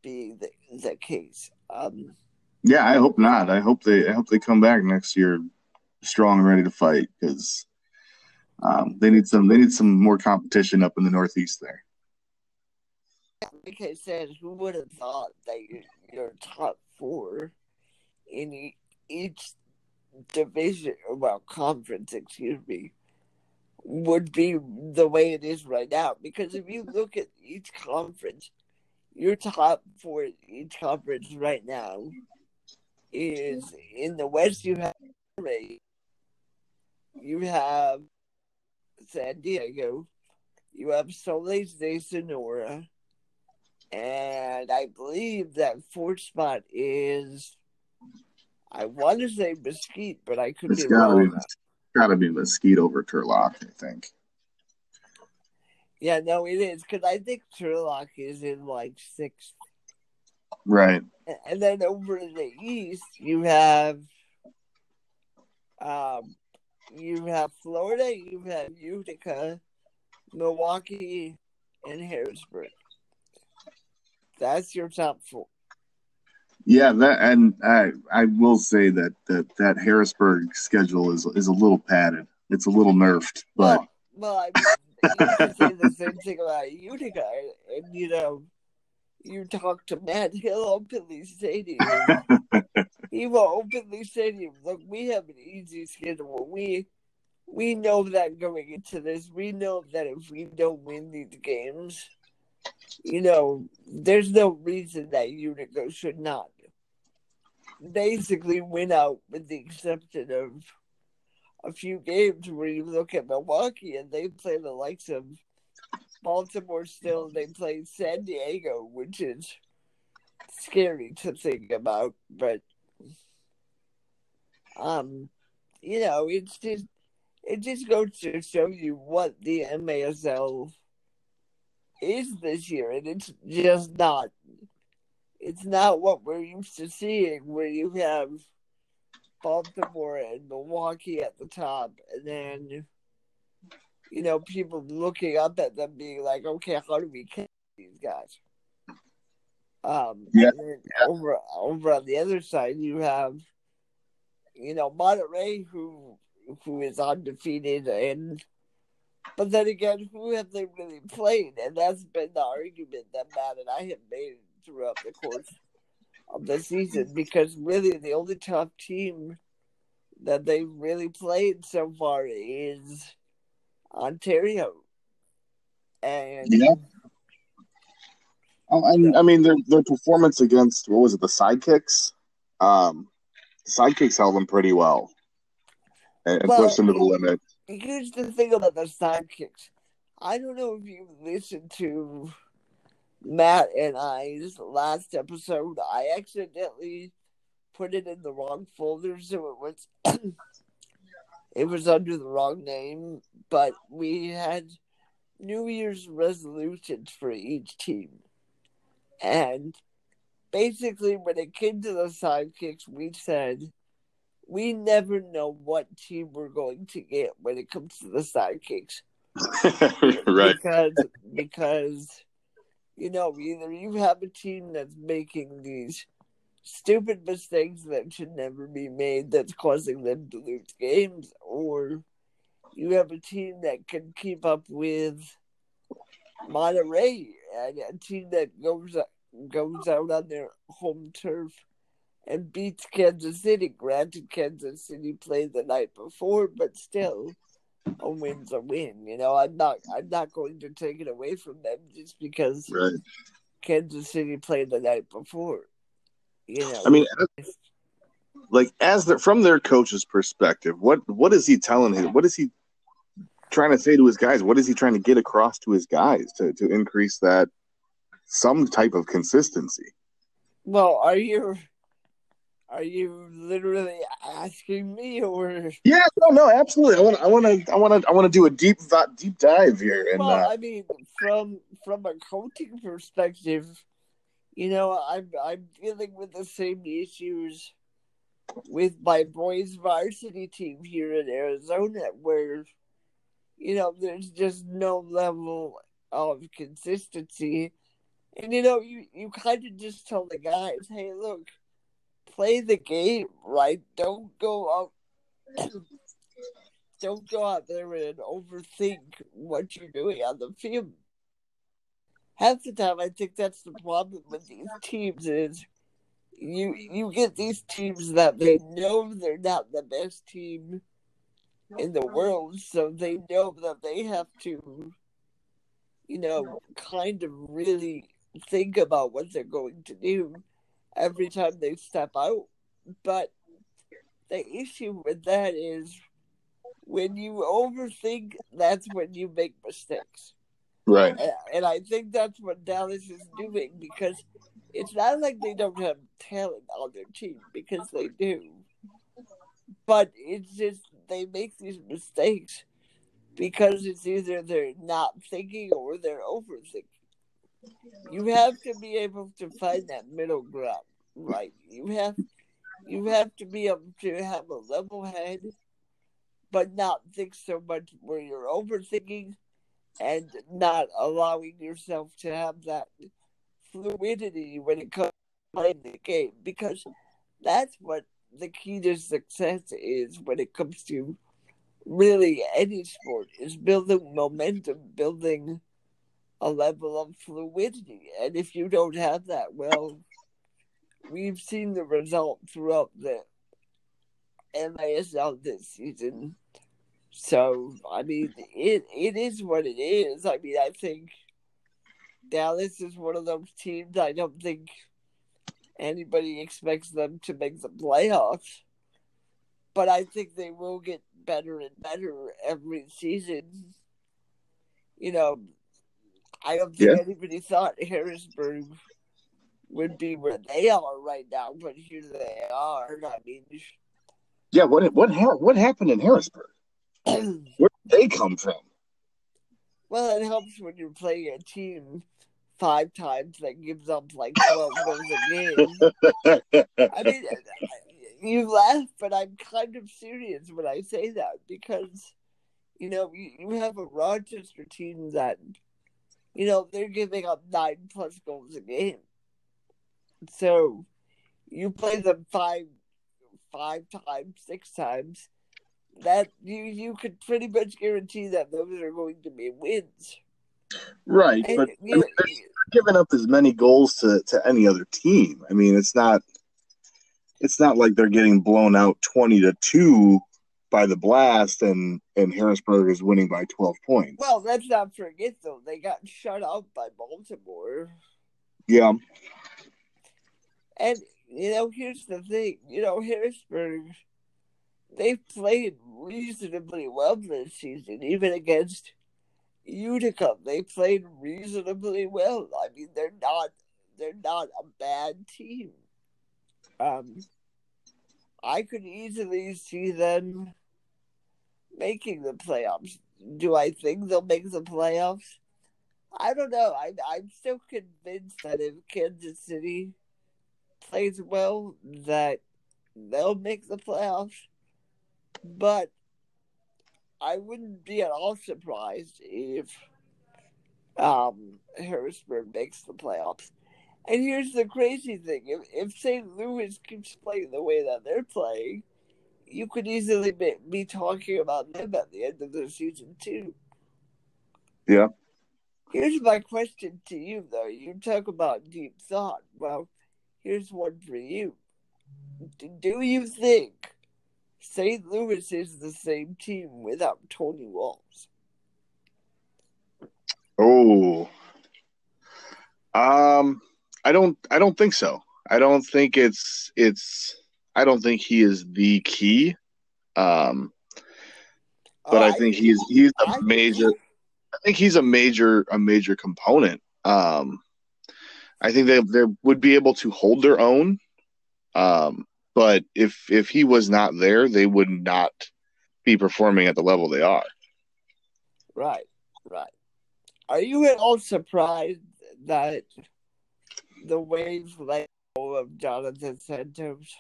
being the, the case. Um Yeah, I hope not. I hope they I hope they come back next year strong and ready to fight because um, they need some they need some more competition up in the Northeast there. said, who would have thought that your, your top four in each division, well, conference, excuse me, would be the way it is right now? Because if you look at each conference, your top four in each conference right now is in the West. You have you have San Diego, you have Soles de Sonora, and I believe that fourth spot is I want to say Mesquite, but I could It's be gotta be wrong. gotta be Mesquite over Turlock, I think. Yeah, no, it is because I think Turlock is in like sixth, Right. and and then over in the east you have, um, you have Florida, you have Utica, Milwaukee, and Harrisburg. That's your top four. Yeah, that and I I will say that that, that Harrisburg schedule is is a little padded. It's a little nerfed, but well, well, I mean, say the same thing about Utica, and, you know, you talk to Matt, openly say to you, he will openly say to you, "Look, we have an easy schedule. We we know that going into this, we know that if we don't win these games, you know, there's no reason that Utica should not basically win out, with the exception of a few games where you look at Milwaukee and they play the likes of Baltimore still, they play San Diego, which is scary to think about, but um, you know, it's just it just goes to show you what the MASL is this year, and it's just not. It's not what we're used to seeing, where you have Baltimore and Milwaukee at the top, and then you know people looking up at them, being like, "Okay, how do we catch these guys?" Um, Yeah. over over on the other side, you have you know Monterrey, who who is undefeated, and but then again, who have they really played? And that's been the argument that Matt and I have made throughout the course of the season because really the only tough team that they've really played so far is Ontario. And Yeah. Oh, and I mean their their performance against what was it the sidekicks? Um, sidekicks held them pretty well and, Well, pushed them to the limit. here's the thing about the sidekicks. I don't know if you listened to Matt and I's last episode. I accidentally put it in the wrong folder, so it was it was under the wrong name. But we had New Year's resolutions for each team, and basically, when it came to the sidekicks, we said we never know what team we're going to get when it comes to the sidekicks right. because because you know, either you have a team that's making these stupid mistakes that should never be made that's causing them to lose games, or you have a team that can keep up with Monterrey and a team that goes goes out on their home turf and beats Kansas City. Granted, Kansas City played the night before, but still, a win's a win. You know, I'm not I'm not going to take it away from them just because Right. Kansas City played the night before. You know, I mean, like as the, from their coach's perspective, what what is he telling him? What is he trying to say to his guys? What is he trying to get across to his guys to to increase that some type of consistency? well, are you are you literally asking me or? Yeah, no, no, absolutely. I want, I want to, I want to, I want to do a deep, deep dive here. And well, uh, I mean, from from a coaching perspective, you know, I'm I'm dealing with the same issues with my boys' varsity team here in Arizona, where you know there's just no level of consistency, and you know you you kind of just tell the guys, hey, look, play the game, right? Don't go out. Don't go out there and overthink what you're doing on the field. Half the time, I think that's the problem with these teams is you you get these teams that they know they're not the best team in the world, so they know that they have to, you know, kind of really think about what they're going to do every time they step out. But the issue with that is when you overthink, that's when you make mistakes. right, And, I think that's what Dallas is doing because it's not like they don't have talent on their team because they do. But it's just they make these mistakes because it's either they're not thinking or they're overthinking. You have to be able to find that middle ground, right? You have you have to be able to have a level head, but not think so much where you're overthinking and not allowing yourself to have that fluidity when it comes to playing the game because that's what the key to success is when it comes to really any sport is building momentum, building a level of fluidity. And if you don't have that, well, we've seen the result throughout the MASL this season. So I mean, it it is what it is. I mean, I think Dallas is one of those teams. I don't think anybody expects them to make the playoffs, but I think they will get better and better every season. You know, I don't think Yeah. anybody thought Harrisburg would be where they are right now, but here they are. I mean. yeah. What what ha- what happened in Harrisburg? Where did they come from? Well, it helps when you're playing a team five times that gives up like 12 goals a game. I mean, you laugh, but I'm kind of serious when I say that because, you know, you, you have a Rochester team that, you know, they're giving up nine plus goals a game. So you play them five, five times, six times. That you you could pretty much guarantee that those are going to be wins. right, And, but I you mean, they're giving up as many goals to, to any other team. I mean, it's not it's not like they're getting blown out twenty to two by the blast and and Harrisburg is winning by twelve points. Well, let's not forget though, they got shut out by Baltimore. Yeah, And you know, here's the thing, you know, Harrisburg they've played reasonably well this season, even against Utica. They played reasonably well. I mean they're not they're not a bad team. Um I could easily see them making the playoffs. Do I think they'll make the playoffs? I don't know. I, I'm still convinced that if Kansas City plays well, that they'll make the playoffs. But I wouldn't be at all surprised if um, Harrisburg makes the playoffs. And here's the crazy thing: if if St. Louis keeps playing the way that they're playing, you could easily be, be talking about them at the end of the season too. Yeah. Here's my question to you, though. You talk about deep thought. Well, here's one for you. Do you think St. Louis is the same team without Tony Walls? Oh, um, I don't. I don't think so. I don't think it's. It's. I don't think he is the key. Um, but oh, I, think he's he's a I major. I think he's a major a major component. Um, I think they they would be able to hold their own. Um, but if if he was not there, they would not be performing at the level they are. Right, right. Are you at all surprised that the Waves let go of Jonathan Santos?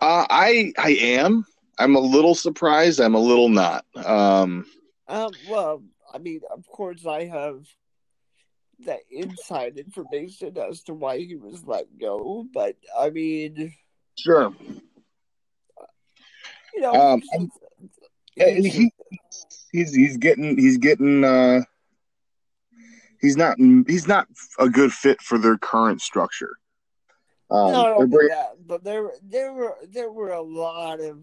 Uh, I I am. I'm a little surprised. I'm a little not. Um, um, well, I mean, of course, I have the inside information as to why he was let go, but I mean, sure. You know, um, he's, he, he's he's getting he's getting uh he's not he's not a good fit for their current structure. Um, not only that, but there there were there were a lot of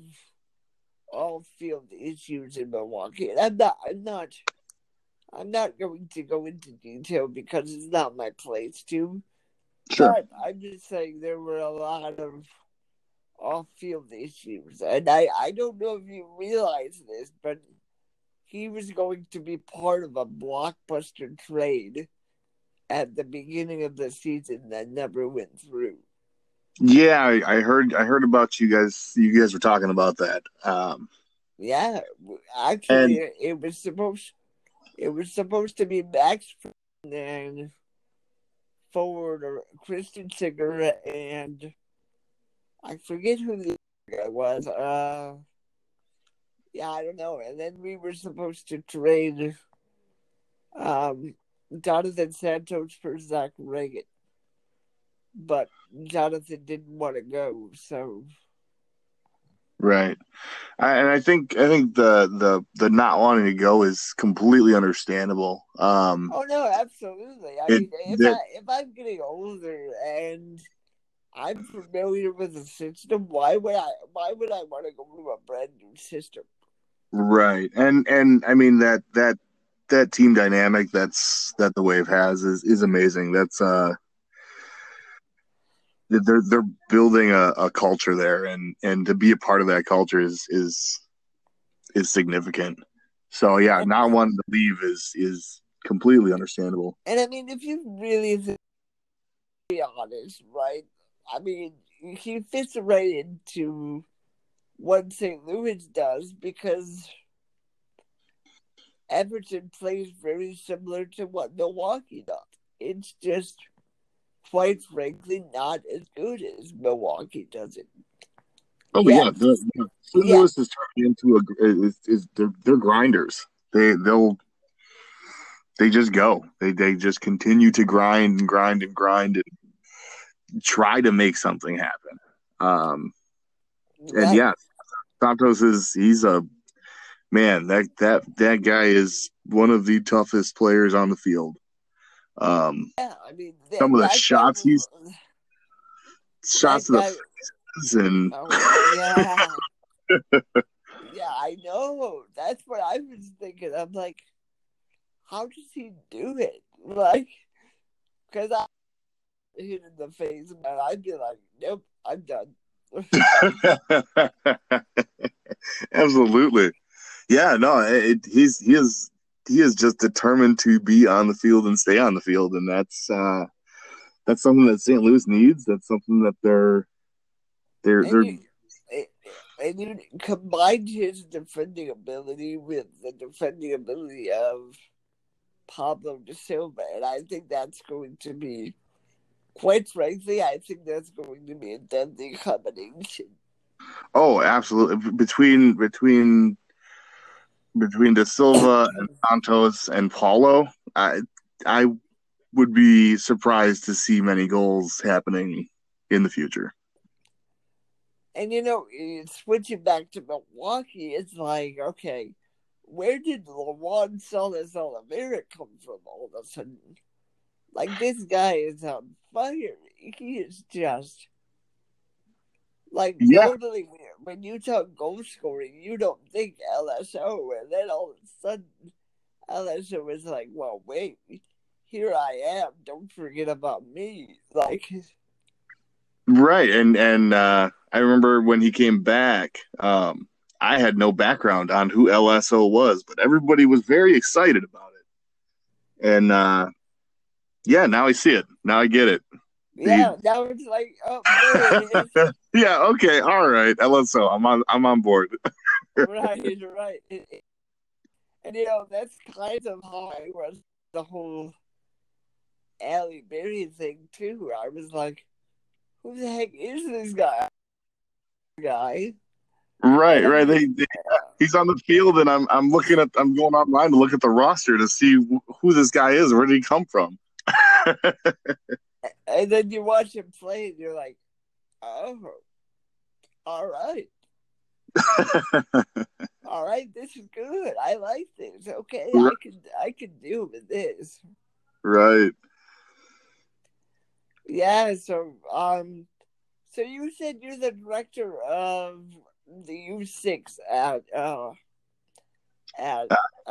all field issues in Milwaukee. And I'm not I'm not I'm not going to go into detail because it's not my place to. Sure. But I'm just saying there were a lot of off field issues. And I, I don't know if you realize this, but he was going to be part of a blockbuster trade at the beginning of the season that never went through. Yeah, I, I heard. I heard about you guys. You guys were talking about that. Um, yeah, actually, and, it was supposed. It was supposed to be Max and forward or Christian Singer and I forget who the guy was. Uh, yeah, I don't know. And then we were supposed to trade um, Jonathan Santos for Zach Ragan but Jonathan didn't want to go, so right. I, and I think I think the the the not wanting to go is completely understandable. Um, oh no, absolutely. I it, mean, if I if I'm getting older and I'm familiar with the system, why would I why would I want to go to a brand new system? Right, and and I mean that that that team dynamic that's that the wave has is is amazing. That's uh they're they're building a, a culture there, and and to be a part of that culture is is is significant. So yeah, not wanting to leave is is completely understandable. And I mean, if you really be honest, right? I mean, he fits right into what St. Louis does because Everton plays very similar to what Milwaukee does. It's just quite frankly not as good as Milwaukee does it. Oh yeah, yeah. St. yeah. Louis is turning into a is, is they're, they're grinders. They they'll they just go. They they just continue to grind and grind and grind and try to make something happen. Um, and yeah, Santos is he's a man. That that that guy is one of the toughest players on the field. Um, yeah, I mean, some of the shots he's shots of the faces and oh, yeah, yeah, I know. That's what I was thinking. I'm like, how does he do it? Like, because I hit in the face, and I'd be like, nope, I'm done. Absolutely. Yeah, no, it, he's he is he is just determined to be on the field and stay on the field, and that's uh, that's something that St. Louis needs. That's something that they're they're and they're. You, and you combine his defending ability with the defending ability of Pablo De Silva, and I think that's going to be, quite frankly, I think that's going to be a deadly combination. Oh, absolutely! Between between between De Silva and Santos and Paulo, I I would be surprised to see many goals happening in the future. And you know, switching back to Milwaukee, it's like, okay, where did Lawan Salas Oliveira come from all of a sudden? Like this guy is on fire. He is just like Yeah. totally. When you talk goal scoring, you don't think LSO, and then all of a sudden, LSO was like, "Well, wait, here I am. Don't forget about me." Like, Right, and and uh, I remember when he came back, um, I had no background on who LSO was, but everybody was very excited about it. And uh, yeah, now I see it. Now I get it. yeah, now it's like, oh, there it is. Yeah, okay, all right, LSO, I'm on. I'm on board. right, you're right. And you know, that's kind of how I was the whole Allie Berry thing too. I was like, who the heck is this guy? Guy. Right, right. They, they, he's on the field, and I'm I'm looking at I'm going online to look at the roster to see who this guy is. Where did he come from? And then you watch him play and you're like, oh, all right. All right, this is good. I like this. Okay, I can I can deal with this. right. Yeah, so um so you said you're the director of the U six at uh at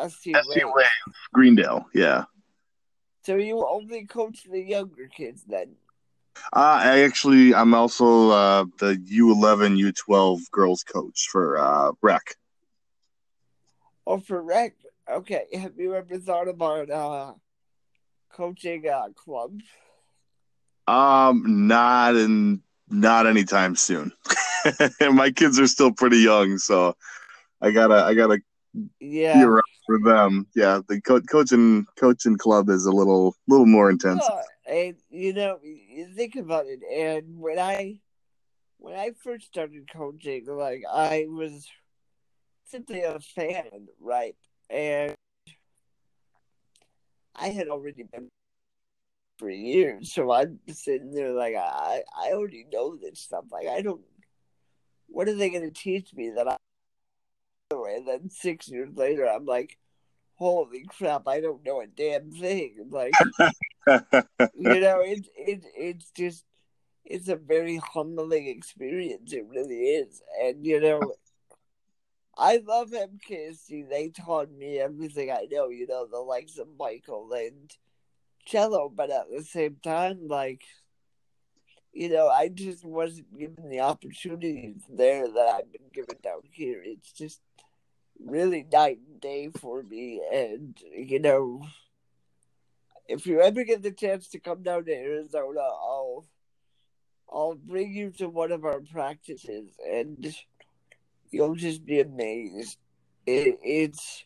SC SC Ray. Ray. Greendale. Yeah. So you only coach the younger kids then? Uh, I actually, I'm also uh, the U11, U12 girls coach for uh, Rec. Or for rec? Okay. Have you ever thought about uh coaching uh clubs? Um, not in, not anytime soon. My kids are still pretty young, so I gotta, I gotta be Yeah. around for them. Yeah, the co- coaching, coaching club is a little, little more intense. And you know, you think about it, and when I when I first started coaching, like I was simply a fan, right? And I had already been for years, so I'm sitting there like I I already know this stuff. Like I don't. What are they going to teach me that I? And then six years later, I'm like, holy crap! I don't know a damn thing. Like you know, it's it it's just it's a very humbling experience. It really is, and you know, I love MKSC. They taught me everything I know. You know, the likes of Michael and Cello, but at the same time, like. You know, I just wasn't given the opportunities there that I've been given down here. It's just really night and day for me. And, you know, if you ever get the chance to come down to Arizona, I'll I'll bring you to one of our practices, and you'll just be amazed. It, it's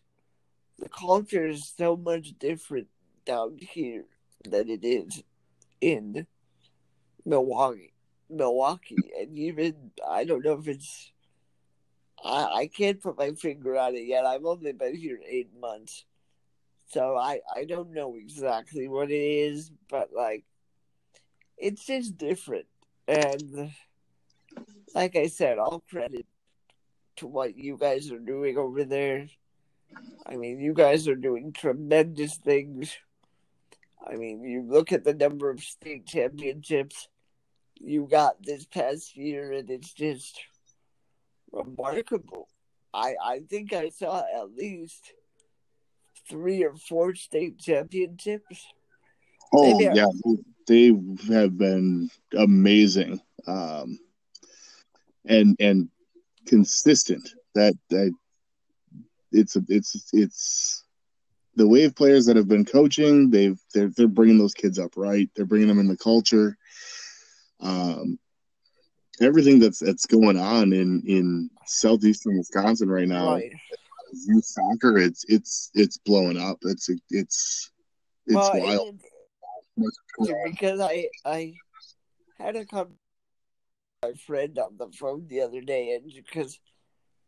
the culture is so much different down here than it is in Milwaukee. Milwaukee, and even I don't know if it's. I I can't put my finger on it yet. I've only been here eight months. So I, I don't know exactly what it is, but like it's just different. And like I said, all credit to what you guys are doing over there. I mean, you guys are doing tremendous things. I mean, you look at the number of state championships you got this past year, and it's just remarkable. I I think I saw at least three or four state championships. Oh Maybe I- yeah, they have been amazing, um, and and consistent. That that it's a, it's it's the wave players that have been coaching. They've they're they're bringing those kids up right. They're bringing them in the culture. Um, everything that's that's going on in in southeastern Wisconsin right now, Right. youth soccer. It's it's it's blowing up. It's it's it's well, wild. and- because I I had a con my friend on the phone the other day, and because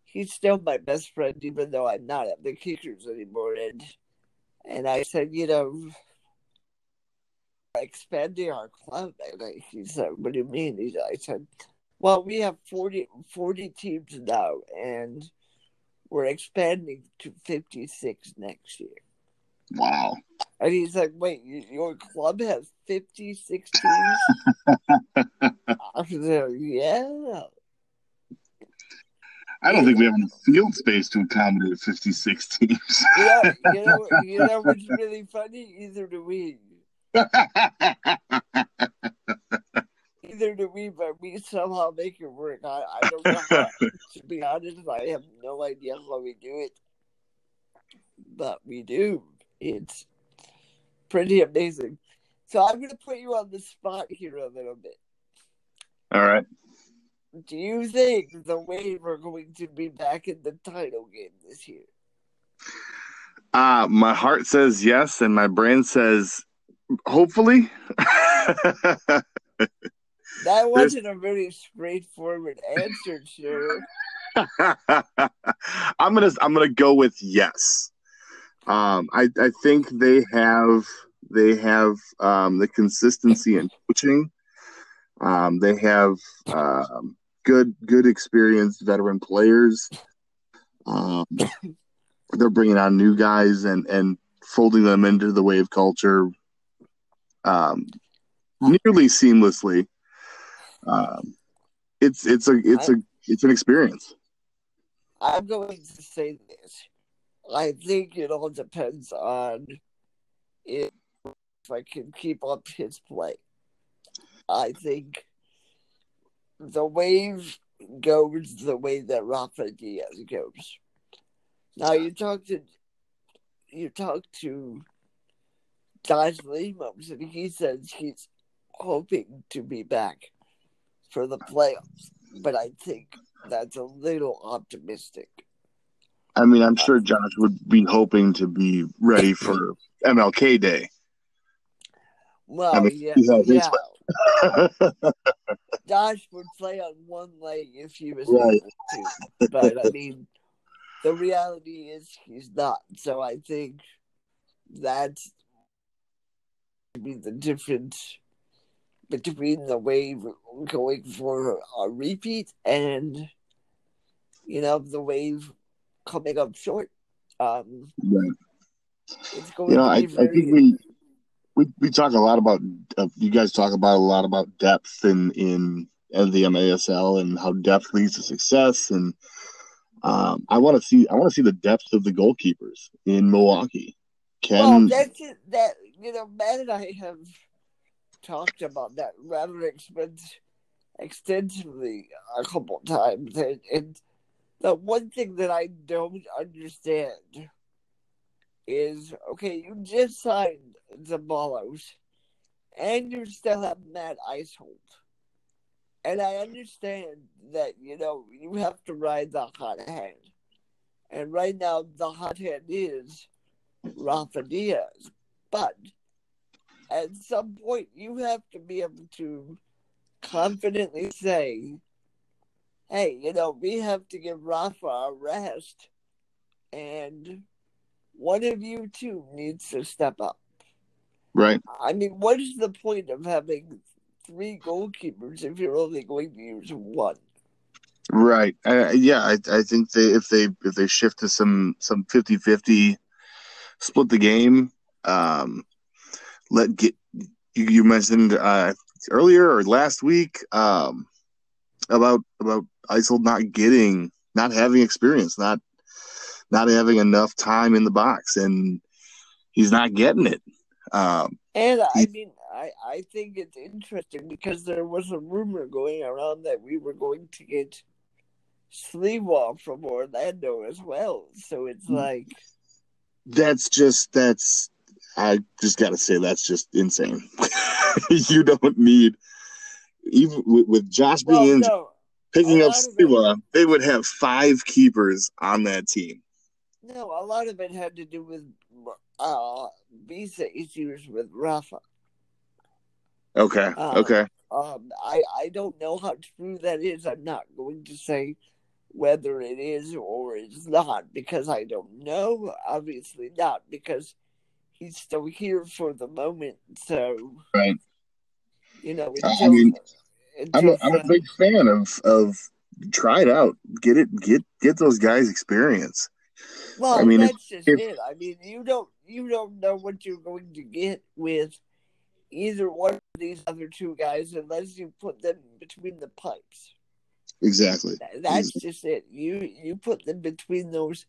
he's still my best friend, even though I'm not at the Kickers anymore. And and I said, you know, expanding our club. And I, he said, what do you mean? He, I said, well, we have 40, 40 teams now, and we're expanding to 56 next year. Wow. And he's like, wait, your club has 56 teams? I was like, yeah. I don't think we have enough field space to accommodate 56 teams. you, know, you, know, you know what's really funny? Either do we. Either do we, but we somehow make it work. I, I don't know how. to be honest, I have no idea how we do it. But we do. It's pretty amazing. So I'm going to put you on the spot here a little bit. All right. Do you think the Wave are going to be back in the title game this year? Uh, my heart says yes, and my brain says hopefully. that wasn't a very straightforward answer, sure. I'm gonna I'm gonna go with yes. Um, I I think they have they have um, the consistency in coaching. Um, they have um, good good experienced veteran players. Um, they're bringing on new guys and and folding them into the wave culture um, nearly seamlessly. Um, it's it's a it's a it's an experience. I'm going to say this. I think it all depends on if, I can keep up his play. I think the wave goes the way that Rafa Diaz goes. Now you talk to you talk to Josh Lemos and he says he's hoping to be back for the playoffs, but I think that's a little optimistic. I mean, I'm uh, sure Josh would be hoping to be ready for MLK Day. Well, I mean, yeah, yeah. Josh would play on one leg if he was right. to, but I mean, the reality is he's not. So I think that's be the difference between the wave going for a repeat and you know the wave coming up short. Um, right. It's going you know, I, very... I think we we we talk a lot about uh, you guys talk about a lot about depth in in, the MASL and how depth leads to success and um, I want to see I want to see the depth of the goalkeepers in Milwaukee. Can well, that's it, that you know Matt and I have talked about that rather extensively a couple times, and, and the one thing that I don't understand is okay, you just signed Zeballos, and you still have Matt Iseholt. And I understand that, you know, you have to ride the hot hand. And right now, the hot hand is Rafa Diaz. But at some point, you have to be able to confidently say, hey, you know, we have to give Rafa a rest. And one of you two needs to step up. Right. I mean, what is the point of having three goalkeepers if you're only going to use one? Right. Uh, yeah, I, I think they if they if they shift to some some 50-50 split the game, um, let get you, you mentioned uh, earlier or last week um, about about Iseholt not getting not having experience, not not having enough time in the box, and he's not getting it. Um, and I mean, I, I think it's interesting because there was a rumor going around that we were going to get Sliwa from Orlando as well. So it's mm. like that's just that's I just got to say that's just insane. you don't need even with, with Josh being injured, no, picking up Sliwa, they would have five keepers on that team. No, a lot of it had to do with uh, visa issues with Rafa. Okay. Uh, okay. Um, I I don't know how true that is. I'm not going to say whether it is or it's not because I don't know. Obviously not because he's still here for the moment. So right, you know, I mean, I'm a, I'm a uh, big fan of of try it out, get it, get get those guys experience. Well, I mean, if- that's just if- it. I mean, you don't you don't know what you're going to get with either one of these other two guys unless you put them between the pipes. Exactly. That- That's just it. You you put them between those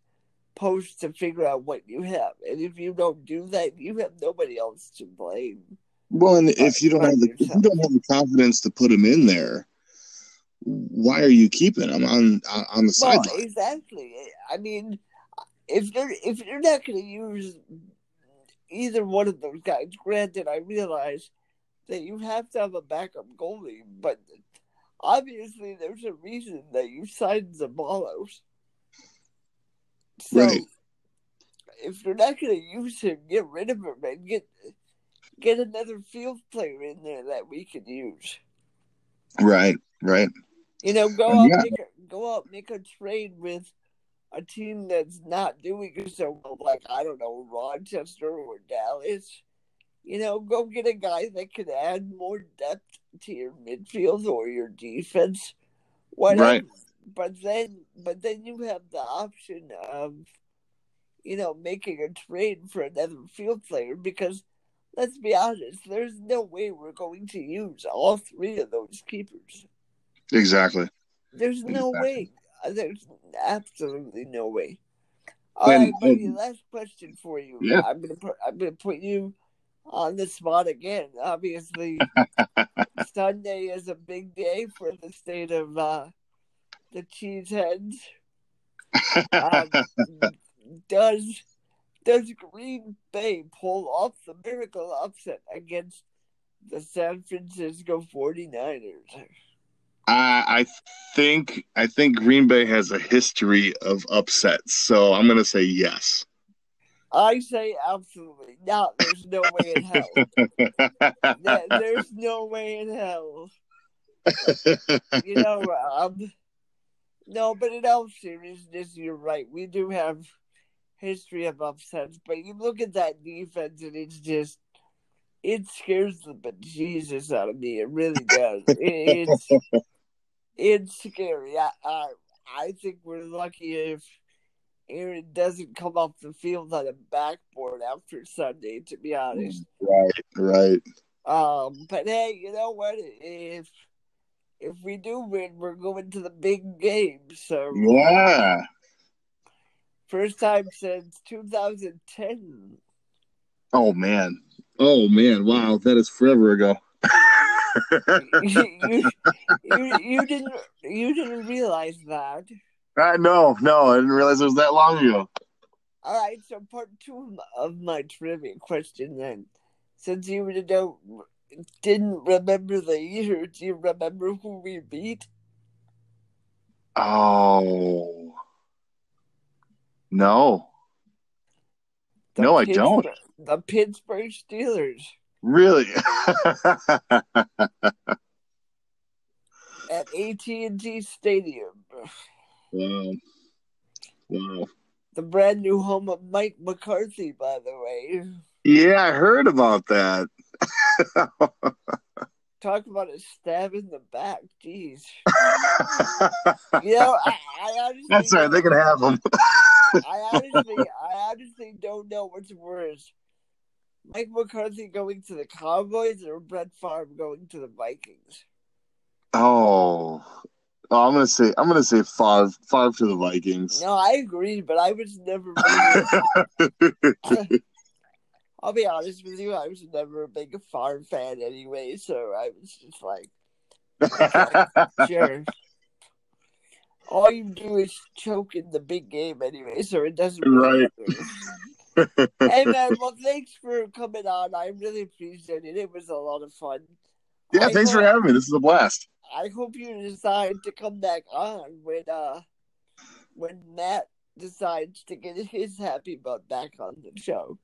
posts to figure out what you have, and if you don't do that, you have nobody else to blame. Well, and if you don't have the you don't have the confidence to put them in there, why are you keeping them on on, on the Well, sideline? exactly. I mean, if you're if you're not going to use either one of those guys, granted, I realize that you have to have a backup goalie, but obviously there's a reason that you signed Zabalos. So Right. if you're not going to use him, get rid of him and get get another field player in there that we can use. Right, right. You know, go out, yeah. make a, go out, make a trade with a team that's not doing so well, like I don't know, Rochester or Dallas. You know, go get a guy that can add more depth to your midfield or your defense, whatever. Right. But then, but then you have the option of, you know, making a trade for another field player because. Let's be honest, there's no way we're going to use all three of those keepers. Exactly. There's no Exactly. way. Uh, There's absolutely no way. All And- right, buddy. last question for you. Yeah. I'm gonna put. I'm gonna put you on the spot again. Obviously, Sunday is a big day for the state of uh, the Cheeseheads. Um, does does Green Bay pull off the miracle upset against the San Francisco 49ers? I I think I think Green Bay has a history of upsets, so I'm gonna say yes. I say absolutely not. There's no way in hell. There- There's no way in hell. You know, um, no, but in all seriousness, you're right. We do have history of upsets, but you look at that defense and it's just, it scares the bejesus out of me. It really does. It's, it's scary. I, I, I think we're lucky if Aaron doesn't come off the field on a backboard after Sunday, to be honest. right, right. Um, but hey, you know what? If if we do win, we're going to the big game. So Yeah. first time since 2010. Oh man. Oh man. Wow, that is forever ago. you, you, you, didn't you didn't realize that. I no, no, I didn't realize it was that long ago. All right, so part two of my trivia question then, since you don't didn't remember the year, do you remember who we beat? Oh. No. The No, I don't. The Pittsburgh Steelers Really? at AT&T Stadium, wow. Wow. the brand new home of Mike McCarthy, by the way. Yeah, I heard about that. Talk about a stab in the back, jeez. You know, I, I honestly, That's all right. They can have them. I honestly, I honestly don't know what's worse. Mike McCarthy going to the Cowboys or Brett Favre going to the Vikings? Oh. Oh, I'm gonna say I'm gonna say five five to the Vikings. No, I agree, but I was never. Really, I'll be honest with you, I was never a big Favre fan anyway, so I was just like, sure. All you do is choke in the big game anyway, so it doesn't matter. hey man, well thanks for coming on. I'm really appreciate it. It was a lot of fun. yeah, I thanks for having me. This is a blast. I hope you decide to come back on when uh when Matt decides to get his happy butt back on the show.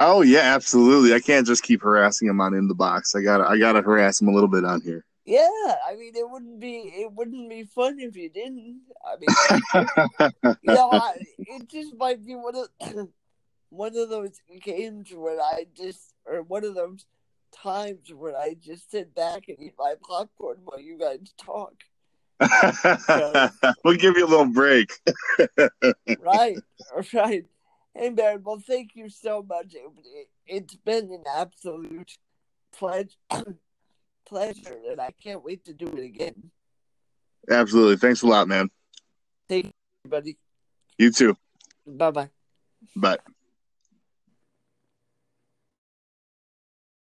Oh yeah, absolutely. I can't just keep harassing him on in the box. I gotta I gotta harass him a little bit on here. Yeah, I mean, it wouldn't be it wouldn't be fun if you didn't. I mean, you know, I, it just might be one of one of those games where I just or one of those times where I just sit back and eat my popcorn while you guys talk. we'll give you a little break. right, right. Hey, man, well, thank you so much. It, it's been an absolute pleasure, pleasure, and I can't wait to do it again. Absolutely. Thanks a lot, man. Thank you, buddy. You too. Bye-bye. Bye.